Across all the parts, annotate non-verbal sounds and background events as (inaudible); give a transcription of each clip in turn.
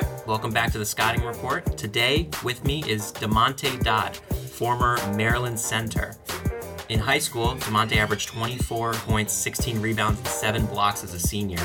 right, welcome back to the Scouting Report. Today with me is Damonte Dodd, former Maryland center. In high school, Damonte averaged 24 points, 16 rebounds, and 7 blocks as a senior.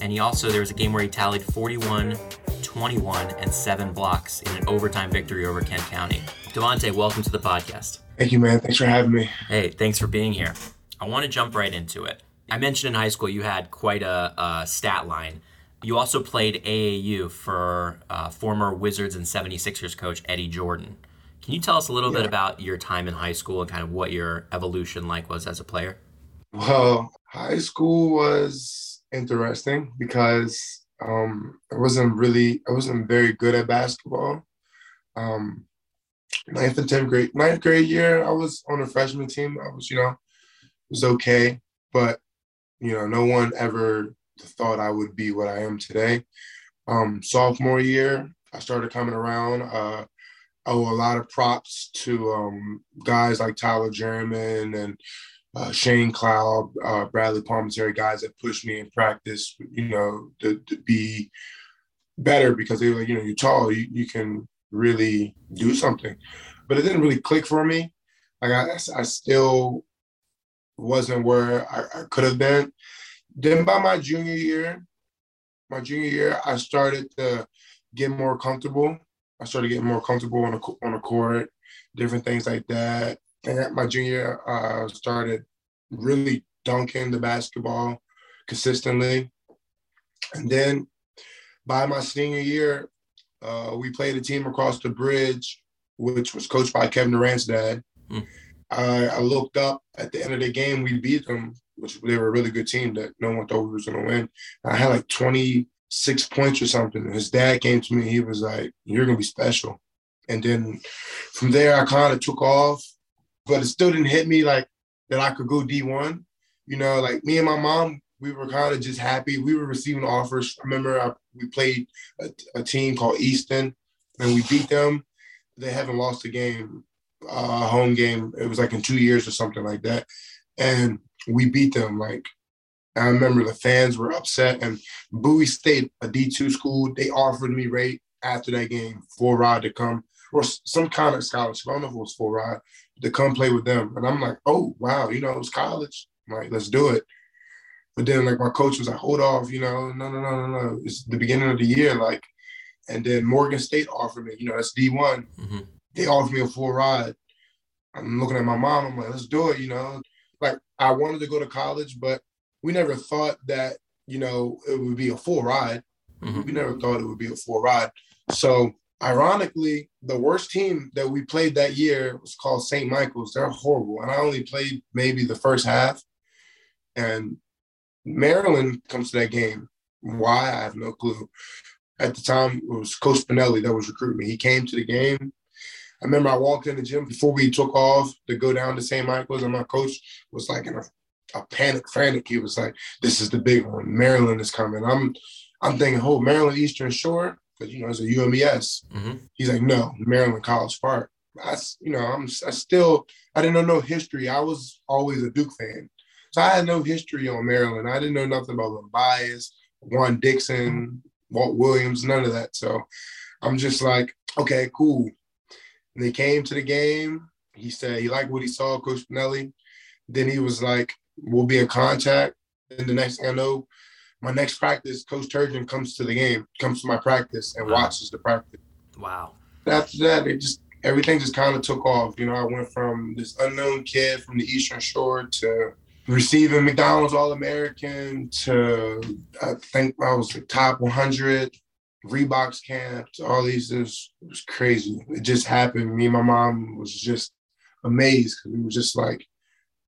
And he also, there was a game where he tallied 41, 21, and 7 blocks in an overtime victory over Kent County. Damonte, welcome to the podcast. Thank you, man. Thanks for having me. Hey, thanks for being here. I want to jump right into it. I mentioned in high school you had quite a, a stat line. You also played AAU for uh, former Wizards and 76ers coach Eddie Jordan. Can you tell us a little yeah. bit about your time in high school and kind of what your evolution like was as a player? Well, high school was interesting because um, I wasn't really, I wasn't very good at basketball. Um, ninth and tenth grade, ninth grade year, I was on a freshman team. I was, you know, it was okay, but you know, no one ever thought I would be what I am today. Um, sophomore year, I started coming around. Uh, I owe a lot of props to um, guys like Tyler German and uh, Shane Cloud, uh, Bradley Palmentary, guys that pushed me in practice, you know, to, to be better because they were like, you know, you're tall, you, you can really do something. But it didn't really click for me. Like I, I still wasn't where I, I could have been. Then by my junior year, my junior year, I started to get more comfortable. I started getting more comfortable on a on a court, different things like that. And at my junior year, I uh, started really dunking the basketball consistently. And then by my senior year, uh, we played a team across the bridge, which was coached by Kevin Durant's dad. Mm. I, I, looked up at the end of the game, we beat them, which they were a really good team that no one thought we was going to win. I had like 26 points or something. His dad came to me, he was like, You're going to be special. And then from there, I kind of took off, but it still didn't hit me like that I could go D1. You know, like me and my mom, we were kind of just happy. We were receiving offers. I remember I, we played a, a, team called Easton and we beat them. They haven't lost a game uh, home game. It was like in two years or something like that. And we beat them. Like, I remember the fans were upset. And Bowie State, a D2 school, they offered me right after that game for Rod to come, or some kind of scholarship. I don't know if it was for Rod to come play with them. And I'm like, oh, wow, you know, it's college. I'm like, let's do it. But then, like, my coach was like, hold off, you know, no, no, no, no, no. It's the beginning of the year. Like, and then Morgan State offered me, you know, that's D1. Mm-hmm they offered me a full ride. I'm looking at my mom. I'm like, let's do it. You know, I wanted to go to college, but we never thought that you know it would be a full ride. Mm-hmm. We never thought it would be a full ride. So ironically, the worst team that we played that year was called St. Michael's. They're horrible, and I only played maybe the first half. And Maryland comes to that game. Why I have no clue. At the time, it was Coach Spinelli that was recruiting me. He came to the game I remember I walked in the gym before we took off to go down to St. Michael's, and my coach was like in a, a panic, frantic. He was like, "This is the big one. Maryland is coming." I'm, I'm thinking, "Oh, Maryland Eastern Shore," because you know it's a UMES. Mm-hmm. He's like, "No, Maryland College Park." I, you know, I'm I still I didn't know no history. I was always a Duke fan, so I had no history on Maryland. I didn't know nothing about the Bias, Juan Dixon, Walt Williams, none of that. So I'm just like, okay, cool. And they came to the game. He said he liked what he saw, Coach Spinelli. Then he was like, we'll be in contact. And the next thing I know, my next practice, Coach Turgeon comes to the game, comes to my practice and wow. watches the practice. Wow. After that, it just everything just kind of took off. You know, I went from this unknown kid from the Eastern Shore to receiving McDonald's All American to I think I was the top 100 Reeboks camps, all these, things was, it was crazy. It just happened. Me and my mom was just amazed because we were just like,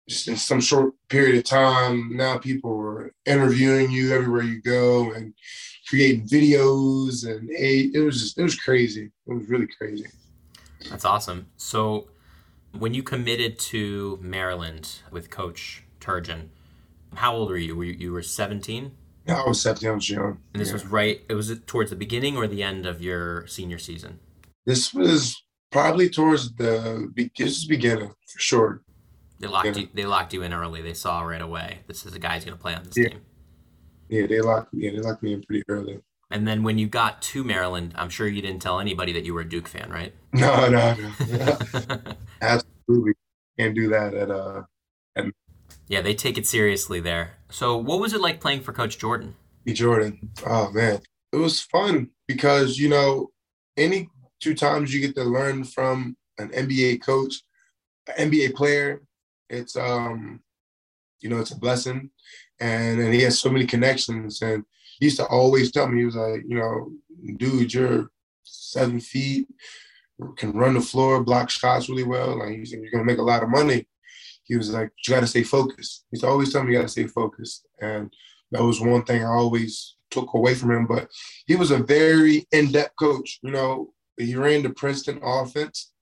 just in some short period of time, now people were interviewing you everywhere you go and creating videos, and it, it was just, it was crazy. It was really crazy. That's awesome. So, when you committed to Maryland with Coach Turgeon, how old were you? Were you, you were 17? Yeah, I was 17. I was. And this yeah. was right. It was towards the beginning or the end of your senior season. This was probably towards the this is beginning for sure. They locked yeah. you. They locked you in early. They saw right away. This is a guy's going to play on this yeah. team. Yeah, they locked me. Yeah, they locked me in pretty early. And then when you got to Maryland, I'm sure you didn't tell anybody that you were a Duke fan, right? (laughs) No, no, no. (laughs) Absolutely. Can't do that at uh at Yeah, they take it seriously there. So what was it like playing for Coach Jordan? B. Jordan. Oh man. It was fun because, you know, any two times you get to learn from an NBA coach, an NBA player, it's um, you know, it's a blessing. And and he has so many connections. And he used to always tell me, he was like, you know, dude, you're seven feet, can run the floor, block shots really well. Like you're gonna make a lot of money. He was like, you gotta stay focused. He's always telling me you gotta stay focused. And that was one thing I always took away from him. But he was a very in-depth coach. You know, he ran the Princeton offense.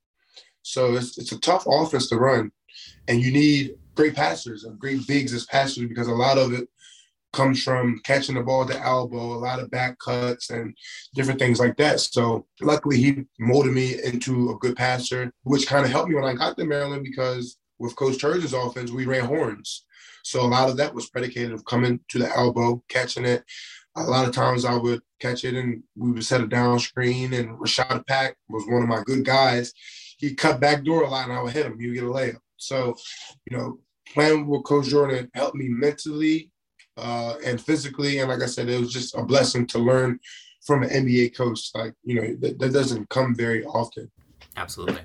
So it's, it's a tough offense to run. And you need great passers and great bigs as passers because a lot of it comes from catching the ball at the elbow, a lot of back cuts and different things like that. So luckily he molded me into a good passer, which kind of helped me when I got to Maryland because with Coach Turgeon's offense, we ran horns. So a lot of that was predicated of coming to the elbow, catching it. A lot of times I would catch it and we would set a down screen and Rashad Pack was one of my good guys. He cut back door a lot and I would hit him. Would get a layup. So, you know, playing with Coach Jordan helped me mentally uh, and physically. And like I said, it was just a blessing to learn from an NBA coach. Like, you know, that, that doesn't come very often. Absolutely.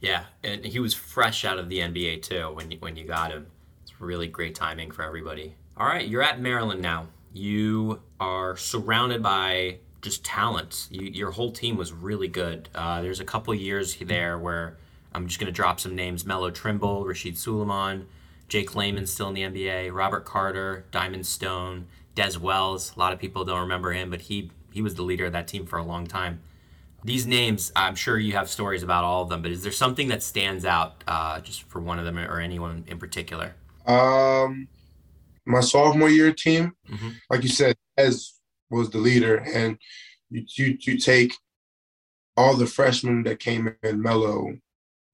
Yeah. And he was fresh out of the NBA too when you, when you got him. It's really great timing for everybody. All right. You're at Maryland now. You are surrounded by just talent. You, your whole team was really good. Uh, there's a couple years there where I'm just going to drop some names Melo Trimble, Rasheed Sulaimon, Jake Layman still in the NBA, Robert Carter, Diamond Stone, Des Wells. A lot of people don't remember him, but he he was the leader of that team for a long time. These names, I'm sure you have stories about all of them, but is there something that stands out uh, just for one of them or anyone in particular? Um, my sophomore year team, mm-hmm. like you said, Des was the leader, and you, you you take all the freshmen that came in, Melo,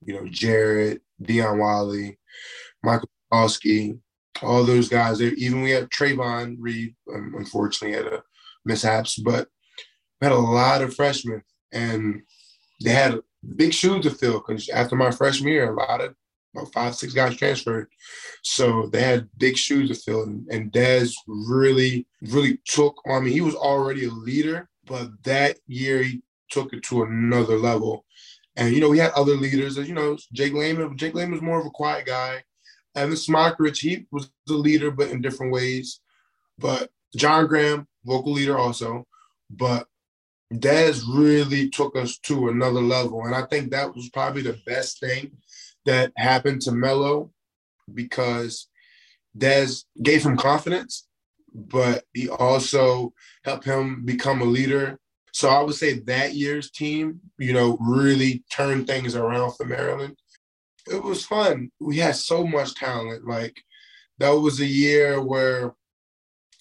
you know, Jared, Dion Wiley, Michael Oski, all those guys. Even we had Trayvon Reed, um, unfortunately, had a mishaps, but we had a lot of freshmen, and they had big shoes to fill because after my freshman year, a lot of about five, six guys transferred. So they had big shoes to fill. And, and Des really, really took I mean, he was already a leader, but that year he took it to another level. And, you know, we had other leaders, as you know, Jake Layman. Jake Layman was more of a quiet guy. Evan Smotrycz, he was the leader, but in different ways. But John Graham, vocal leader also. But Des really took us to another level. And I think that was probably the best thing that happened to Melo because Des gave him confidence, but he also helped him become a leader. So I would say that year's team, you know, really turned things around for Maryland it was fun. We had so much talent. Like that was a year where,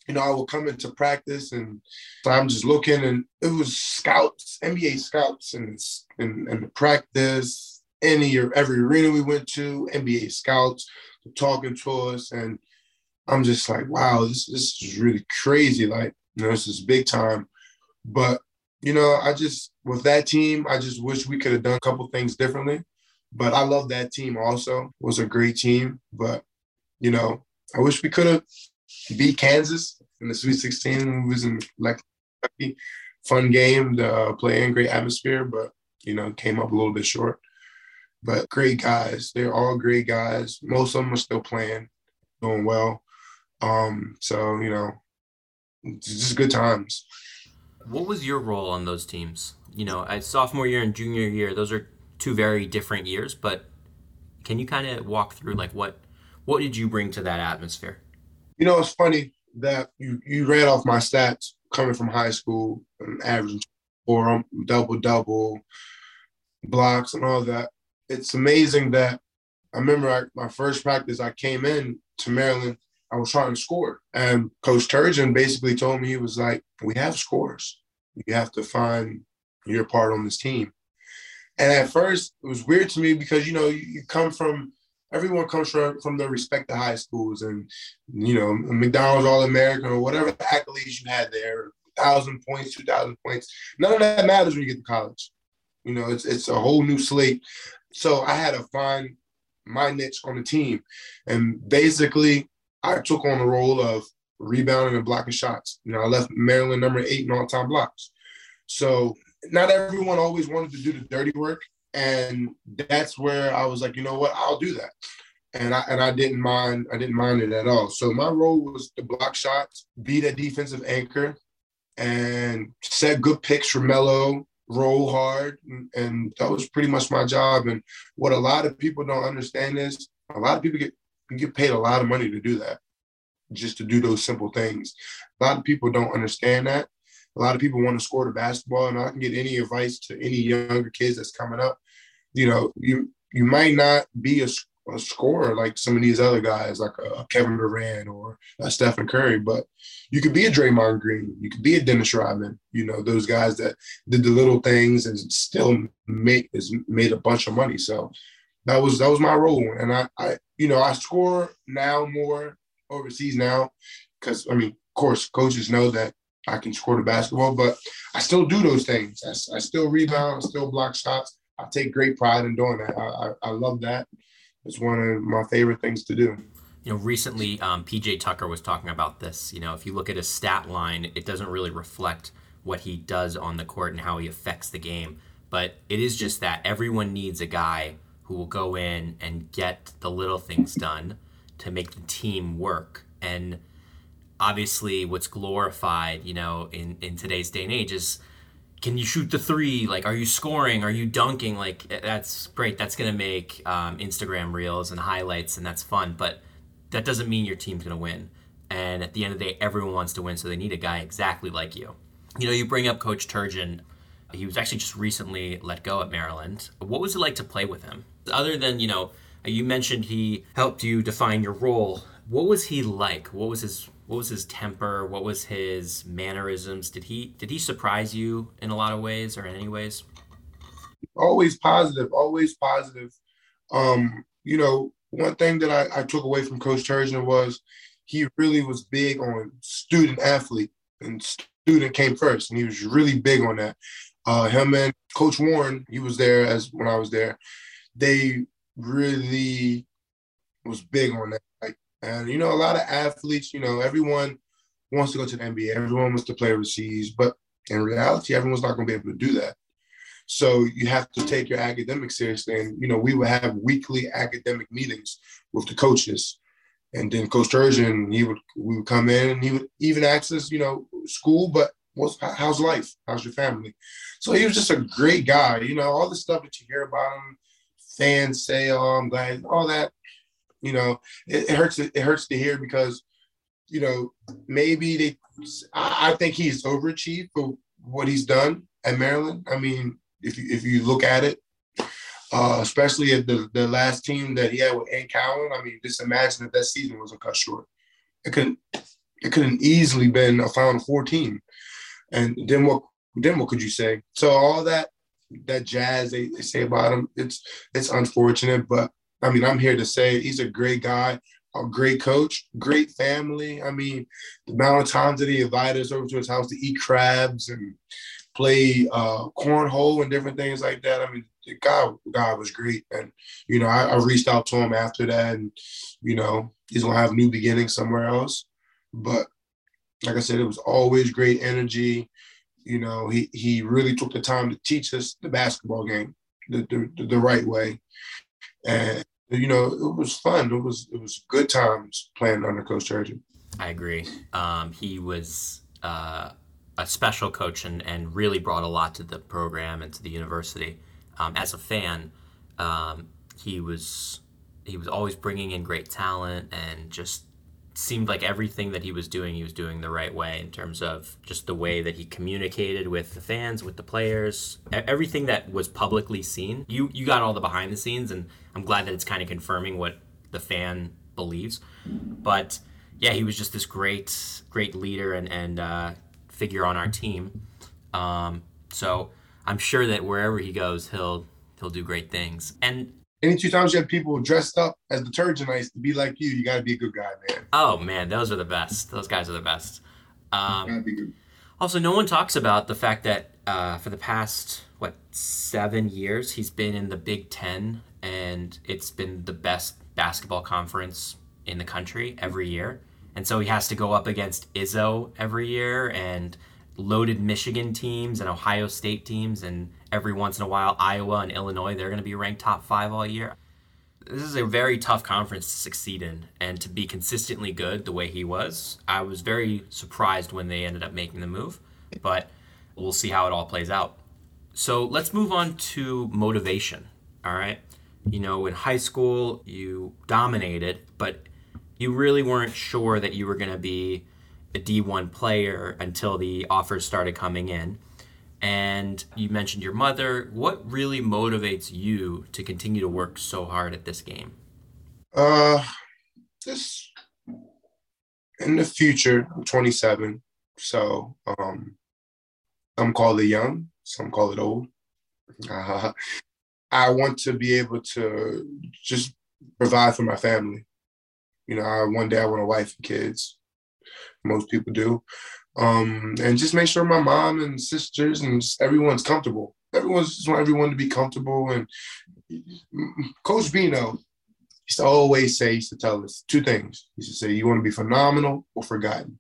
you know, I would come into practice and I'm just looking and it was scouts, NBA scouts and and, and the practice, any or every arena we went to, NBA scouts talking to us. And I'm just like, wow, this, this is really crazy. Like, you know, this is big time. But, you know, I just with that team, I just wish we could have done a couple things differently. But I love that team also. It was a great team. But, you know, I wish we could have beat Kansas in the Sweet 16. It was in like fun game to uh, play in, great atmosphere, but you know, came up a little bit short. But great guys. They're all great guys. Most of them are still playing, doing well. Um, so, you know, just good times. What was your role on those teams? You know, at sophomore year and junior year, those are two very different years, but can you kind of walk through like what what did you bring to that atmosphere? You know, it's funny that you you read off my stats coming from high school, and averaging four um, double double blocks and all that. It's amazing that I remember I, my first practice I came in to Maryland. I was trying to score, and Coach Turgeon basically told me he was like, "We have scores. You have to find your part on this team." And at first, it was weird to me because you know you, you come from everyone comes from from the respected high schools and you know McDonald's All American or whatever accolades you had there, thousand points, two thousand points. None of that matters when you get to college. You know, it's it's a whole new slate. So I had to find my niche on the team, and basically I took on the role of rebounding and blocking shots. You know, I left Maryland number eight in all-time blocks. So not everyone always wanted to do the dirty work, and that's where I was like, you know what, I'll do that. And I and I didn't mind, I didn't mind it at all. So my role was to block shots, be that defensive anchor, and set good picks for Melo, roll hard, and, and that was pretty much my job. And what a lot of people don't understand is a lot of people get get paid a lot of money to do that, just to do those simple things. A lot of people don't understand that. A lot of people want to score the basketball, and I can get any advice to any younger kids that's coming up. You know, you you might not be a, a scorer like some of these other guys, like a, Kevin Durant or a Stephen Curry, but you could be a Draymond Green, you could be a Dennis Rodman. You know, those guys that did the little things and still make is made a bunch of money. So that was that was my role, and I, I you know I score now more overseas now because I mean, of course, coaches know that I can score the basketball, but I still do those things. I, I still rebound, I still block shots. I take great pride in doing that. I, I, I, love that. It's one of my favorite things to do. You know, recently um, PJ Tucker was talking about this. You know, if you look at his stat line, it doesn't really reflect what he does on the court and how he affects the game. But it is just that everyone needs a guy who will go in and get the little things done to make the team work. And obviously, what's glorified, you know, in, in today's day and age is can you shoot the three? Like, are you scoring? Are you dunking? Like, that's great. That's going to make um, Instagram reels and highlights, and that's fun. But that doesn't mean your team's going to win. And at the end of the day, everyone wants to win, so they need a guy exactly like you. You know, you bring up Coach Turgeon. He was actually just recently let go at Maryland. What was it like to play with him? Other than, you know, you mentioned he helped you define your role. What was he like? What was his what was his temper? What was his mannerisms? Did he did he surprise you in a lot of ways or in any ways? Always positive, always positive. Um, you know, one thing that I, I took away from Coach Turgeon was he really was big on student athlete and student came first, and he was really big on that. Uh, him and Coach Warren, he was there as when I was there. They really was big on that. And you know, a lot of athletes, you know, everyone wants to go to the NBA, everyone wants to play overseas, but in reality, everyone's not going to be able to do that. So you have to take your academics seriously. And you know, we would have weekly academic meetings with the coaches. And then Coach Turgeon, he would we would come in and he would even ask us, you know, school, but what's how's life? How's your family? So he was just a great guy. You know, all the stuff that you hear about him, fans say, "Oh, I'm glad," all that. You know, it, it hurts. It hurts to hear because, you know, maybe they. I, think he's overachieved for what he's done at Maryland. I mean, if you if you look at it, uh, especially at the the last team that he had with Ed Cowan. I mean, just imagine if that season wasn't cut short. It couldn't it could have easily been a Final Four team. And then what then what could you say? So all that that jazz they, they say about him, it's it's unfortunate, but I mean, I'm here to say he's a great guy, a great coach, great family. I mean, the amount of times that he invited us over to his house to eat crabs and play uh, cornhole and different things like that. I mean, God, God was great, and you know, I, I reached out to him after that, and you know, he's gonna have new beginnings somewhere else. But like I said, it was always great energy. You know, he he really took the time to teach us the basketball game the the, the right way, and you know, it was fun. It was it was good times playing under Coach Turgeon. I agree. Um, he was uh, a special coach and, and really brought a lot to the program and to the university. Um, as a fan, um, he was he was always bringing in great talent and just seemed like everything that he was doing, he was doing the right way in terms of just the way that he communicated with the fans, with the players, everything that was publicly seen. You you got all the behind the scenes, and I'm glad that it's kind of confirming what the fan believes. But yeah, he was just this great great leader and and uh, figure on our team. Um, so I'm sure that wherever he goes, he'll he'll do great things. And any two times you have people dressed up as the Turgeonites to be like you, you got to be a good guy, man. Oh man, those are the best. Those guys are the best. Um, Also, no one talks about the fact that uh, for the past what seven years he's been in the Big Ten, and it's been the best basketball conference in the country every year. And so he has to go up against Izzo every year and loaded Michigan teams and Ohio State teams, and every once in a while Iowa and Illinois they're going to be ranked top five all year. This is a very tough conference to succeed in, and to be consistently good the way he was. I was very surprised when they ended up making the move, but we'll see how it all plays out. So let's move on to motivation. All right. You know, in high school, you dominated, but you really weren't sure that you were going to be a D1 player until the offers started coming in. And you mentioned your mother. What really motivates you to continue to work so hard at this game? Uh, this in the future, I'm 27. So, um, some call it young, some call it old. Uh, I want to be able to just provide for my family. You know, I, one day I want a wife and kids. Most people do. Um, and just make sure my mom and sisters and everyone's comfortable. Everyone's just want everyone to be comfortable. And Coach Bino used to always say, used to tell us two things. He used to say, you want to be phenomenal or forgotten.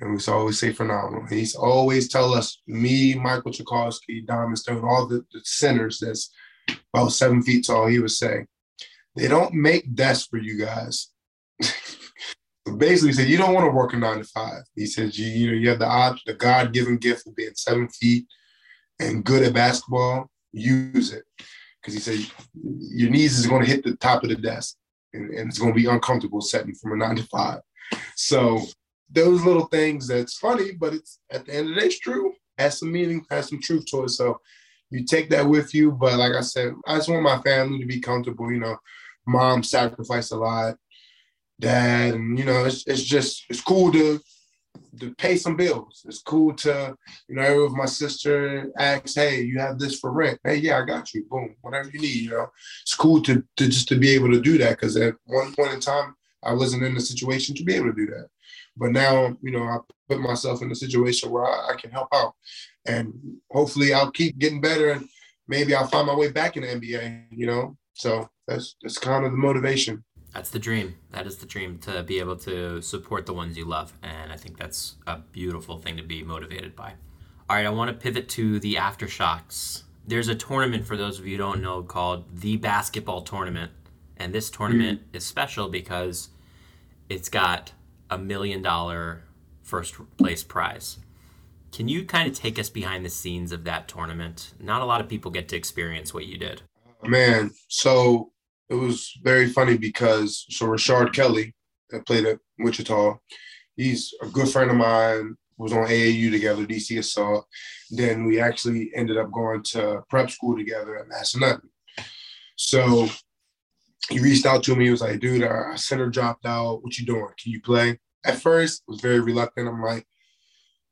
And we used to always say phenomenal. He used to always tell us, me, Michael Cekovsky, Diamond Stone, all the, the centers that's about seven feet tall, he would say, they don't make desks for you guys. (laughs) basically, said, you don't want to work a nine to five. He says, you, you know, you have the the God-given gift of being seven feet and good at basketball, use it. Because he said, your knees is going to hit the top of the desk and, and it's going to be uncomfortable setting from a nine to five. So those little things that's funny, but it's at the end of the day, it's true. Has some meaning, has some truth to it. So you take that with you. But like I said, I just want my family to be comfortable. You know, mom sacrificed a lot, dad, and you know, it's it's just it's cool to to pay some bills. It's cool to, you know, if my sister asks, hey, you have this for rent. Hey, yeah, I got you. Boom, whatever you need, you know. It's cool to, to just to be able to do that because at one point in time, I wasn't in the situation to be able to do that. But now, you know, I put myself in a situation where I, I can help out. And hopefully I'll keep getting better and maybe I'll find my way back in the NBA, you know? So that's that's kind of the motivation. That's the dream. That is the dream to be able to support the ones you love. And I think that's a beautiful thing to be motivated by. All right, I want to pivot to the aftershocks. There's a tournament for those of you who don't know called the basketball tournament. And this tournament mm-hmm. is special because it's got a million dollar first place prize. Can you kind of take us behind the scenes of that tournament? Not a lot of people get to experience what you did. Man, so it was very funny because so Rashard Kelly that played at Wichita, he's a good friend of mine. Was on AAU together, DC Assault. Then we actually ended up going to prep school together at Massanutten. So he reached out to me. He was like, "Dude, our center dropped out. What you doing? Can you play?" At first, I was very reluctant. I'm like,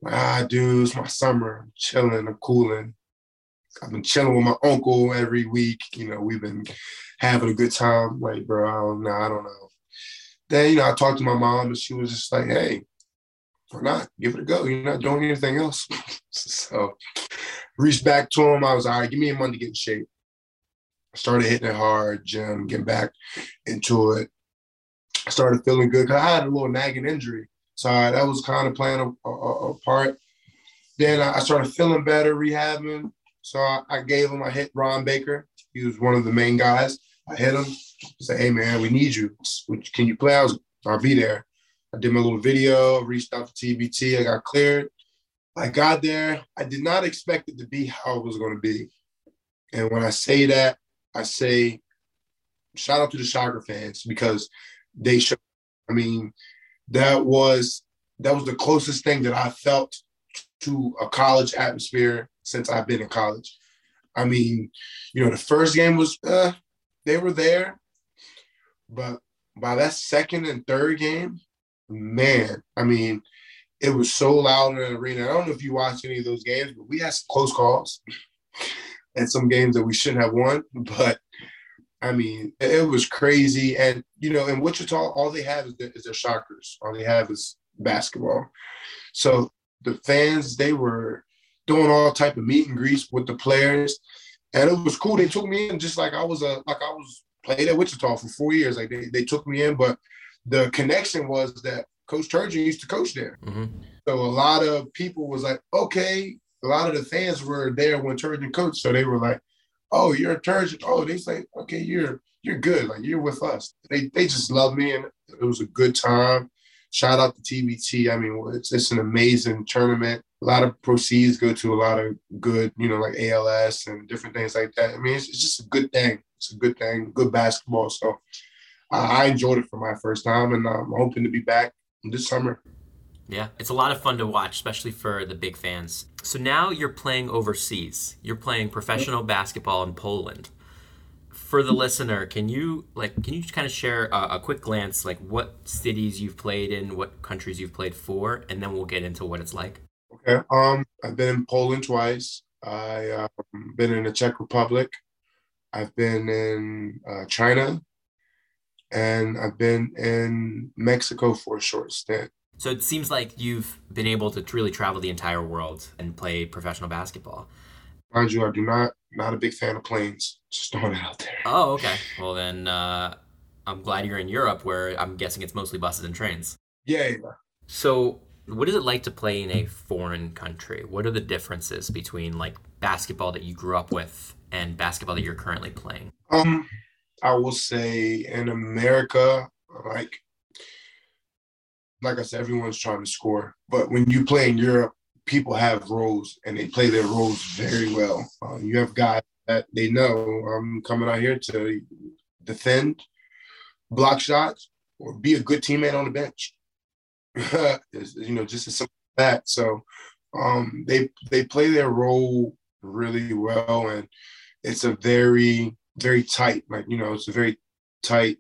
"Ah, dude, it's my summer. I'm chilling. I'm cooling. I've been chilling with my uncle every week. You know, we've been having a good time. Like, bro, I don't know. I don't know. Then, you know, I talked to my mom and she was just like, hey, why not? Give it a go. You're not doing anything else. (laughs) so reached back to him. I was all right, give me a month to get in shape. I started hitting it hard, gym, getting back into it. I started feeling good because I had a little nagging injury. So that was kind of playing a, a, a part. Then I started feeling better, rehabbing. So I, I gave him, I hit Ron Baker. He was one of the main guys. I hit him, said, hey man, we need you. Can you play? I was, I'll be there. I did my little video, reached out to TBT. I got cleared. I got there. I did not expect it to be how it was going to be. And when I say that, I say shout out to the Shocker fans because they show. I mean, that was that was the closest thing that I felt to a college atmosphere since I've been in college. I mean, you know, the first game was uh, they were there, but by that second and third game, man, I mean, it was so loud in the arena. I don't know if you watched any of those games, but we had some close calls (laughs) and some games that we shouldn't have won. (laughs) But I mean, it was crazy. And you know, in Wichita, all they have is, the, is their shockers. All they have is basketball. So the fans they were doing all type of meet and greets with the players, and it was cool. They took me in just like I was a like I was played at Wichita for four years. Like they, they took me in, but the connection was that Coach Turgeon used to coach there. Mm-hmm. So a lot of people was like, okay. A lot of the fans were there when Turgeon coached, so they were like, "Oh, you're a Turgeon." Oh, they say, "Okay, you're you're good. Like you're with us." They they just love me, and it was a good time. Shout out to TBT. I mean, it's it's an amazing tournament. A lot of proceeds go to a lot of good, you know, like ALS and different things like that. I mean, it's, it's just a good thing. It's a good thing, good basketball. So I enjoyed it for my first time, and um, I'm hoping to be back this summer. Yeah, it's a lot of fun to watch, especially for the big fans. So now you're playing overseas. You're playing professional basketball in Poland. For the listener, can you like can you just kind of share a, a, quick glance like what cities you've played in, what countries you've played for, and then we'll get into what it's like. Okay. Um, I've been in Poland twice. I um, been in the Czech Republic. I've been in uh, China, and I've been in Mexico for a short stint. So it seems like you've been able to really travel the entire world and play professional basketball. Mind you, I do not not a big fan of planes. Just throwing it out there. Oh, okay. Well then, uh, I'm glad you're in Europe, where I'm guessing it's mostly buses and trains. Yeah. yeah. So, what is it like to play in a foreign country? What are the differences between like basketball that you grew up with and basketball that you're currently playing? Um, I will say in America, like like I said, everyone's trying to score. But when you play in Europe, people have roles and they play their roles very well. Uh, you have guys that they know I'm coming out here to defend, block shots, or be a good teammate on the bench. (laughs) you know, just as simple as that. So um, they they play their role really well, and it's a very very tight. Like you know, it's a very tight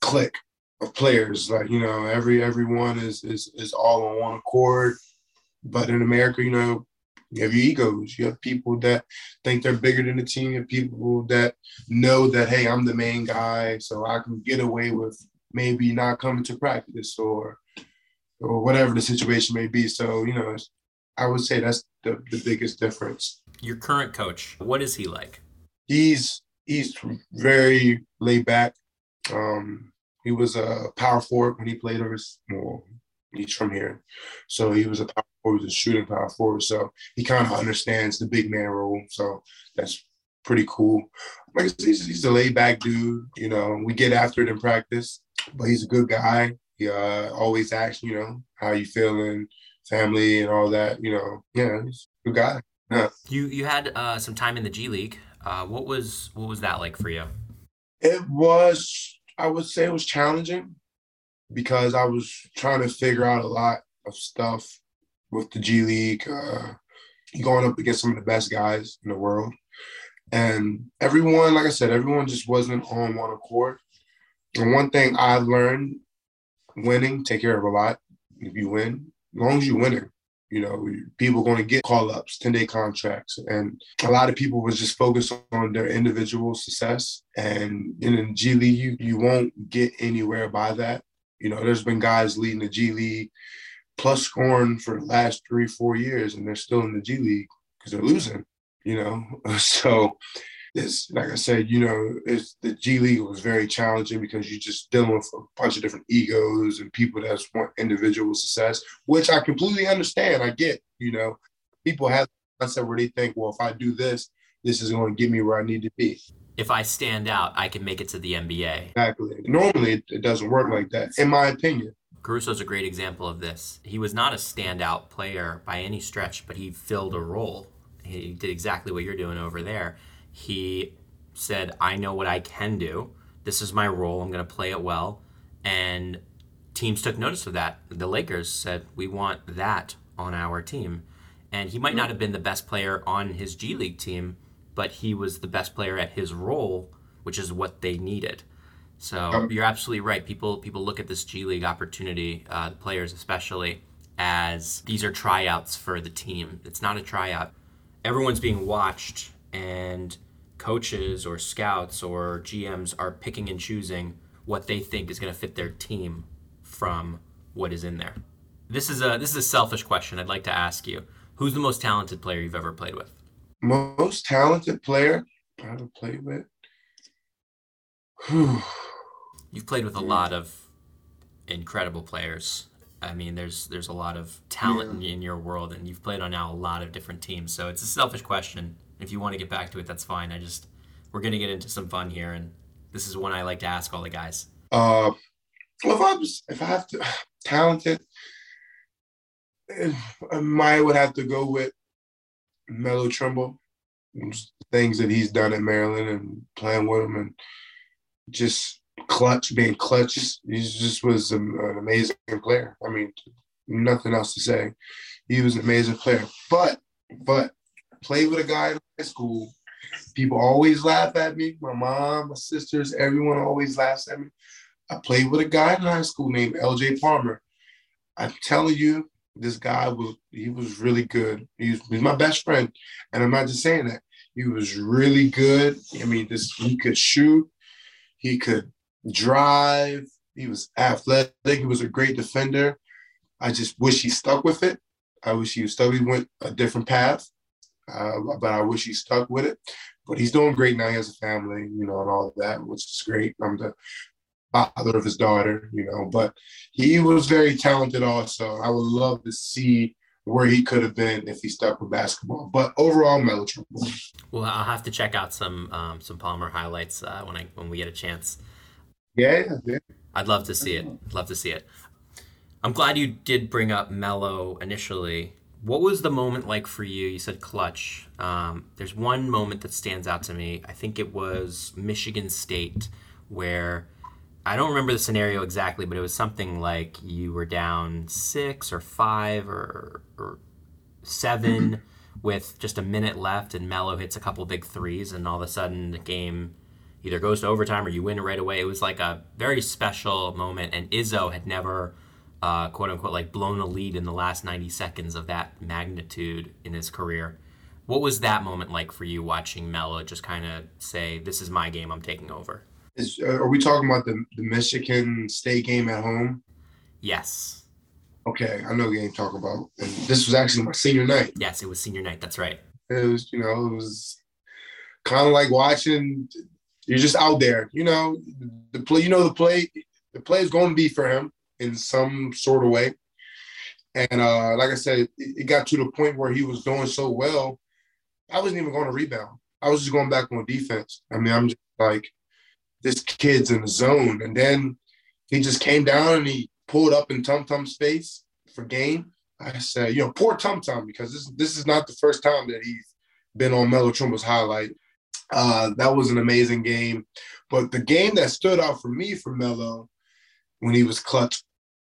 click of players. Like you know, every everyone is is is all on one accord. But in America, you know, you have your egos. You have people that think they're bigger than the team. You have people that know that hey, I'm the main guy, so I can get away with maybe not coming to practice or or whatever the situation may be. So you know, I would say that's the, the biggest difference. Your current coach, what is he like? He's he's very laid back. Um, he was a power forward when he played over. Well, he's from here, so he was a power forward, a shooting power forward. So he kind of understands the big man role. So that's pretty cool. Like I said, he's, he's a laid back dude. You know, we get after it in practice, but he's a good guy. He uh, always asks, you know, how you feeling, family, and all that. You know, yeah, he's a good guy. Yeah. You you had uh, some time in the G League. Uh, what was what was that like for you? It was I would say it was challenging because I was trying to figure out a lot of stuff with the G League, uh, going up against some of the best guys in the world. And everyone, like I said, everyone just wasn't on one accord. And one thing I learned winning, take care of a lot. If you win, as long as you're winning, you know, people going to get call ups, 10 day contracts. And a lot of people was just focused on their individual success. And in the G League, you, you won't get anywhere by that. You know, there's been guys leading the G League plus scoring for the last three, four years, and they're still in the G League because they're losing, you know. (laughs) So it's like I said, you know, it's the G League was very challenging because you're just dealing with a bunch of different egos and people that want individual success, which I completely understand. I get, you know, people have concept where they think, well, if I do this, this is going to get me where I need to be. If I stand out, I can make it to the NBA. Exactly. Normally, it doesn't work like that, in my opinion. Caruso's a great example of this. He was not a standout player by any stretch, but he filled a role. He did exactly what you're doing over there he said, I know what I can do. This is my role. I'm going to play it well. And teams took notice of that. The Lakers said, We want that on our team. And he might not have been the best player on his G League team, but he was the best player at his role, which is what they needed. So you're absolutely right. People people look at this G League opportunity, uh, players especially, as these are tryouts for the team. It's not a tryout. Everyone's being watched and coaches or scouts or GMs are picking and choosing what they think is going to fit their team from what is in there. This is a this is a selfish question. I'd like to ask you: Who's the most talented player you've ever played with? Most talented player I've played with. You've played with a lot of incredible players. I mean, there's there's a lot of talent yeah. in, in your world, and you've played on now a lot of different teams. So it's a selfish question. If you want to get back to it, that's fine. I just we're gonna get into some fun here, and this is one I like to ask all the guys. Uh, well, if I was, if I have to, (sighs) talented, I might would have to go with Melo Trimble. Things that he's done at Maryland and playing with him, and just clutch, being clutch. He just was an amazing player. I mean, nothing else to say. He was an amazing player. But, but played with a guy in high school. People always laugh at me. My mom, my sisters, everyone always laughs at me. I played with a guy in high school named LJ Palmer. I'm telling you, this guy was he was really good. He was, he's my best friend, and I'm not just saying that. He was really good. I mean, this he could shoot, he could drive. He was athletic. He was a great defender. I just wish he stuck with it. I wish he stuck. He went a different path, uh, but I wish he stuck with it. But he's doing great now. He has a family, you know, and all of that, which is great. I'm the father of his daughter, you know. But he was very talented also. I would love to see where he could have been if he stuck with basketball. But overall, Melo Trimble. Well, I'll have to check out some um, some Palmer highlights uh, when I when we get a chance. Yeah, yeah. I'd love to see it. Love to see it. I'm glad you did bring up Melo initially. What was the moment like for you? You said clutch. Um, there's one moment that stands out to me. I think it was Michigan State, where I don't remember the scenario exactly, but it was something like you were down six or five or, or seven with just a minute left, and Melo hits a couple big threes, and all of a sudden the game either goes to overtime or you win right away. It was like a very special moment, and Izzo had never, uh, quote unquote, like blown a lead in the last 90 seconds of that magnitude in his career. What was that moment like for you watching Melo just kind of say, "This is my game. I'm taking over"? Is, uh, are we talking about the, the Michigan State game at home? Yes. Okay, I know the game talk about. And this was actually my senior night. Yes, it was senior night. That's right. It was, you know, it was kind of like watching. You're just out there, you know. The play, you know, the play, the play is going to be for him in some sort of way. And uh, like I said, it, it got to the point where he was doing so well. I wasn't even going to rebound. I was just going back on defense. I mean, I'm just like, this kid's in the zone. And then he just came down and he pulled up in Tum Tum's face for game. I said, you know, poor Tum Tum because this this is not the first time that he's been on Melo Trimble's highlight. Uh, that was an amazing game. But the game that stood out for me for Melo when he was clutch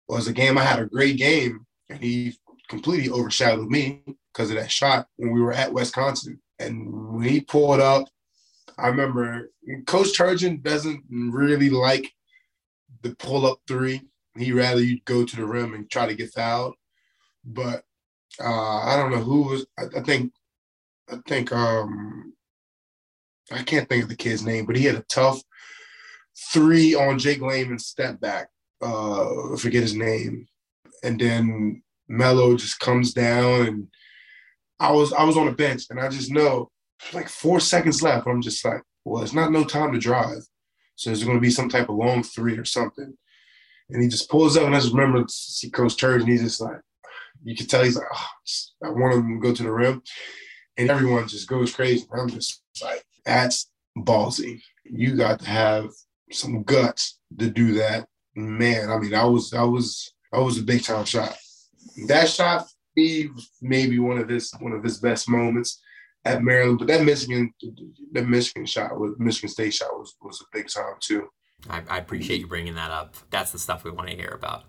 was a game I had a great game and he completely overshadowed me because of that shot when we were at Wisconsin. And when he pulled up I remember Coach Turgeon doesn't really like the pull up three. He rather you go to the rim and try to get fouled. But uh, I don't know who was. I, I, think I think um I can't think of the kid's name, but he had a tough three on Jake Layman's step back. Uh, forget his name, and then Melo just comes down, and I was I was on the bench, and I just know like four seconds left. I'm just like, well, it's not no time to drive. So there's going to be some type of long three or something. And he just pulls up, and I just remember see Coach Turge, and he's just like, you can tell he's like, oh, I want him to go to the rim. And everyone just goes crazy. I'm just like, that's ballsy. You got to have some guts to do that. Man, I mean, I was I was I was a big time shot. That shot be maybe one of his one of his best moments at Maryland. But that Michigan, that Michigan shot was Michigan State shot was was a big time too. I, I appreciate you bringing that up. That's the stuff we want to hear about.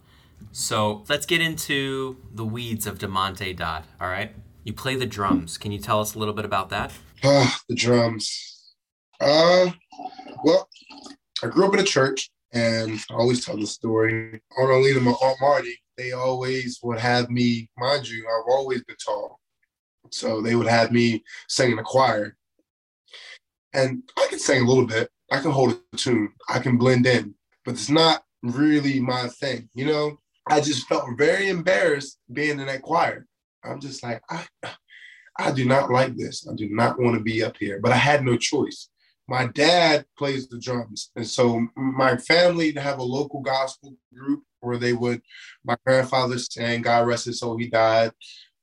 So let's get into the weeds of Damonte Dodd. All right, you play the drums. Can you tell us a little bit about that? Ah, the drums. Uh, well, I grew up in a church, and I always tell the story. Aunt Alina, my Aunt Marty, they always would have me. Mind you, I've always been tall. So they would have me sing in a choir. And I can sing a little bit. I can hold a tune. I can blend in, but it's not really my thing, you know? I just felt very embarrassed being in that choir. I'm just like, I, I do not like this. I do not want to be up here, but I had no choice. My dad plays the drums. And so my family have a local gospel group where they would, my grandfather sang, God rest his soul, he died.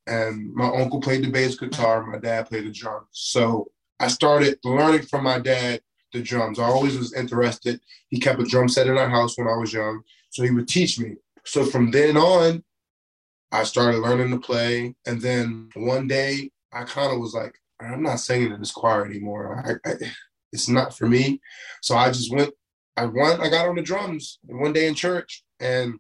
And my uncle played the bass guitar, my dad played the drums. So I started learning from my dad the drums. I always was interested. He kept a drum set in our house when I was young. So he would teach me. So from then on, I started learning to play. And then one day I kind of was like, I'm not singing in this choir anymore. I, I, it's not for me. So I just went, I went, I got on the drums one day in church. And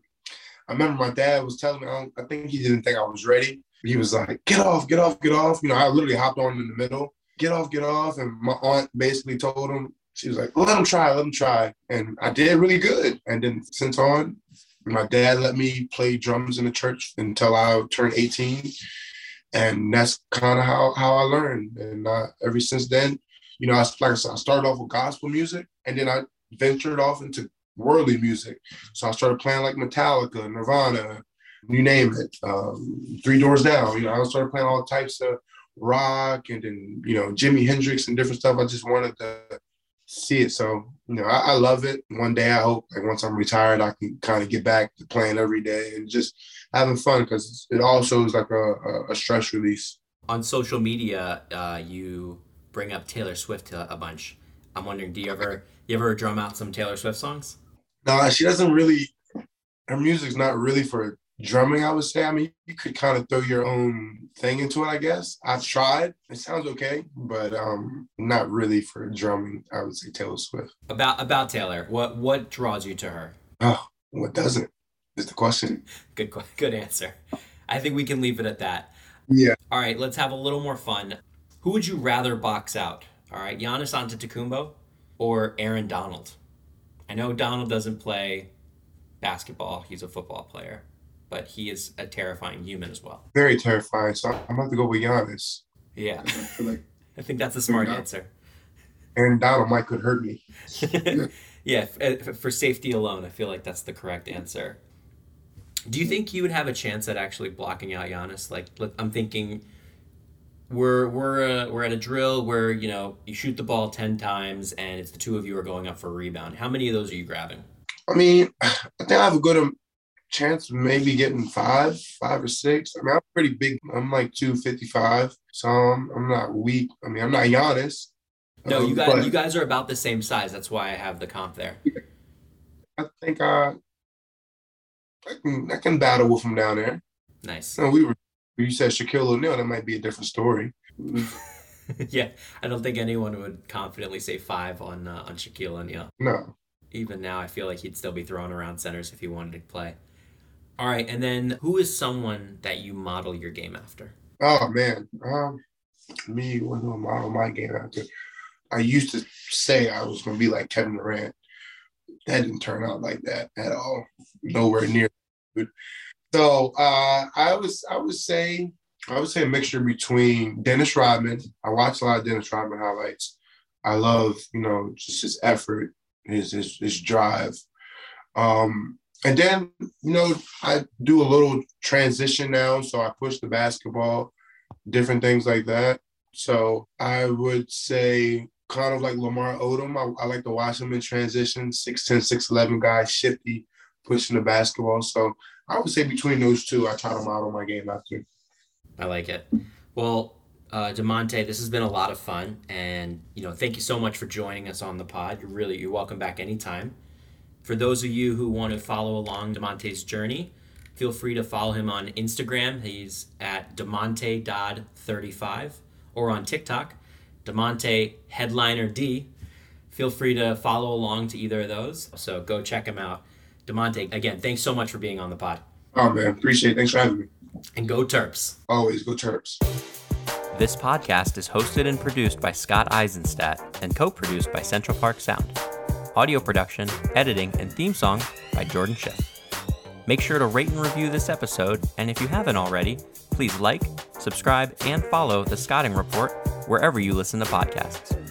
I remember my dad was telling me, I, I think he didn't think I was ready. He was like, get off, get off, get off. You know, I literally hopped on in the middle, get off, get off. And my aunt basically told him, she was like, let him try, let him try. And I did really good. And then since on, my dad let me play drums in the church until I turned 18. And that's kind of how, how I learned. And uh, ever since then, you know, I, like I said, I started off with gospel music and then I ventured off into worldly music. So I started playing like Metallica, Nirvana, you name it, um, Three Doors Down. You know, I started playing all types of rock and then, you know, Jimi Hendrix and different stuff. I just wanted to see it. So, you know, I, I, love it. One day I hope like once I'm retired, I can kind of get back to playing every day and just having fun because it also is like a, a, stress release. On social media, uh, you bring up Taylor Swift a, a bunch. I'm wondering, do you ever you ever drum out some Taylor Swift songs? No, she doesn't really. Her music's not really for drumming, I would say. I mean, you could kind of throw your own thing into it, I guess. I've tried. It sounds okay, but um, not really for drumming. I would say Taylor Swift. About about Taylor, what what draws you to her? Oh, what doesn't? Is the question. good good answer. I think we can leave it at that. Yeah. All right, let's have a little more fun. Who would you rather box out? All right, Giannis Antetokounmpo or Aaron Donald? I know Donald doesn't play basketball; he's a football player but he is a terrifying human as well. Very terrifying. So I'm about to go with Giannis. Yeah. I, (laughs) think that's a smart answer. And Donald might could hurt me. (laughs) yeah, uh, for safety alone, I feel like that's the correct answer. Do you think you would have a chance at actually blocking out Giannis? Like, I'm thinking we're we're uh, we're at a drill where you know you shoot the ball ten times and it's the two of you are going up for a rebound. How many of those are you grabbing? I mean, I think I have a good chance of maybe getting five, five or six. I mean, I'm pretty big. I'm like 255, so I'm, I'm not weak. I mean, I'm not Giannis. No, um, you guys, you guys are about the same size. That's why I have the comp there. I think I, I can, I can battle with him down there. Nice. Know, we were. You said Shaquille O'Neal. That might be a different story. (laughs) yeah, I don't think anyone would confidently say five on uh, on Shaquille O'Neal. No. Even now, I feel like he'd still be throwing around centers if he wanted to play. All right, and then who is someone that you model your game after? Oh man, um, me, do I model my game after? I used to say I was going to be like Kevin Durant. That didn't turn out like that at all. Nowhere near. So uh, I was, I would say, I would say a mixture between Dennis Rodman. I watch a lot of Dennis Rodman highlights. I love, you know, just his effort, his his, his drive. Um, and then you know I do a little transition now, so I push the basketball, different things like that. So I would say kind of like Lamar Odom. I, I like to watch him in transition, 6'10", 6'11 guy, shifty, pushing the basketball. So I would say between those two, I try to model my game after. I like it. Well, uh, Damonte, this has been a lot of fun, and you know, thank you so much for joining us on the pod. You're really you're welcome back anytime. For those of you who want to follow along Damonte's journey, feel free to follow him on Instagram. He's at Damonte35 or on TikTok, Damonte Headliner D. Feel free to follow along to either of those. So go check him out. Damonte, again, thanks so much for being on the pod. Oh, man. Appreciate it. Thanks for having me. And go Terps. Always go Terps. This podcast is hosted and produced by Scott Eisenstadt and co produced by Central Park Sound audio production, editing, and theme song by Jordan Schiff. Make sure to rate and review this episode, and if you haven't already, please like, subscribe, and follow the Scouting Report wherever you listen to podcasts.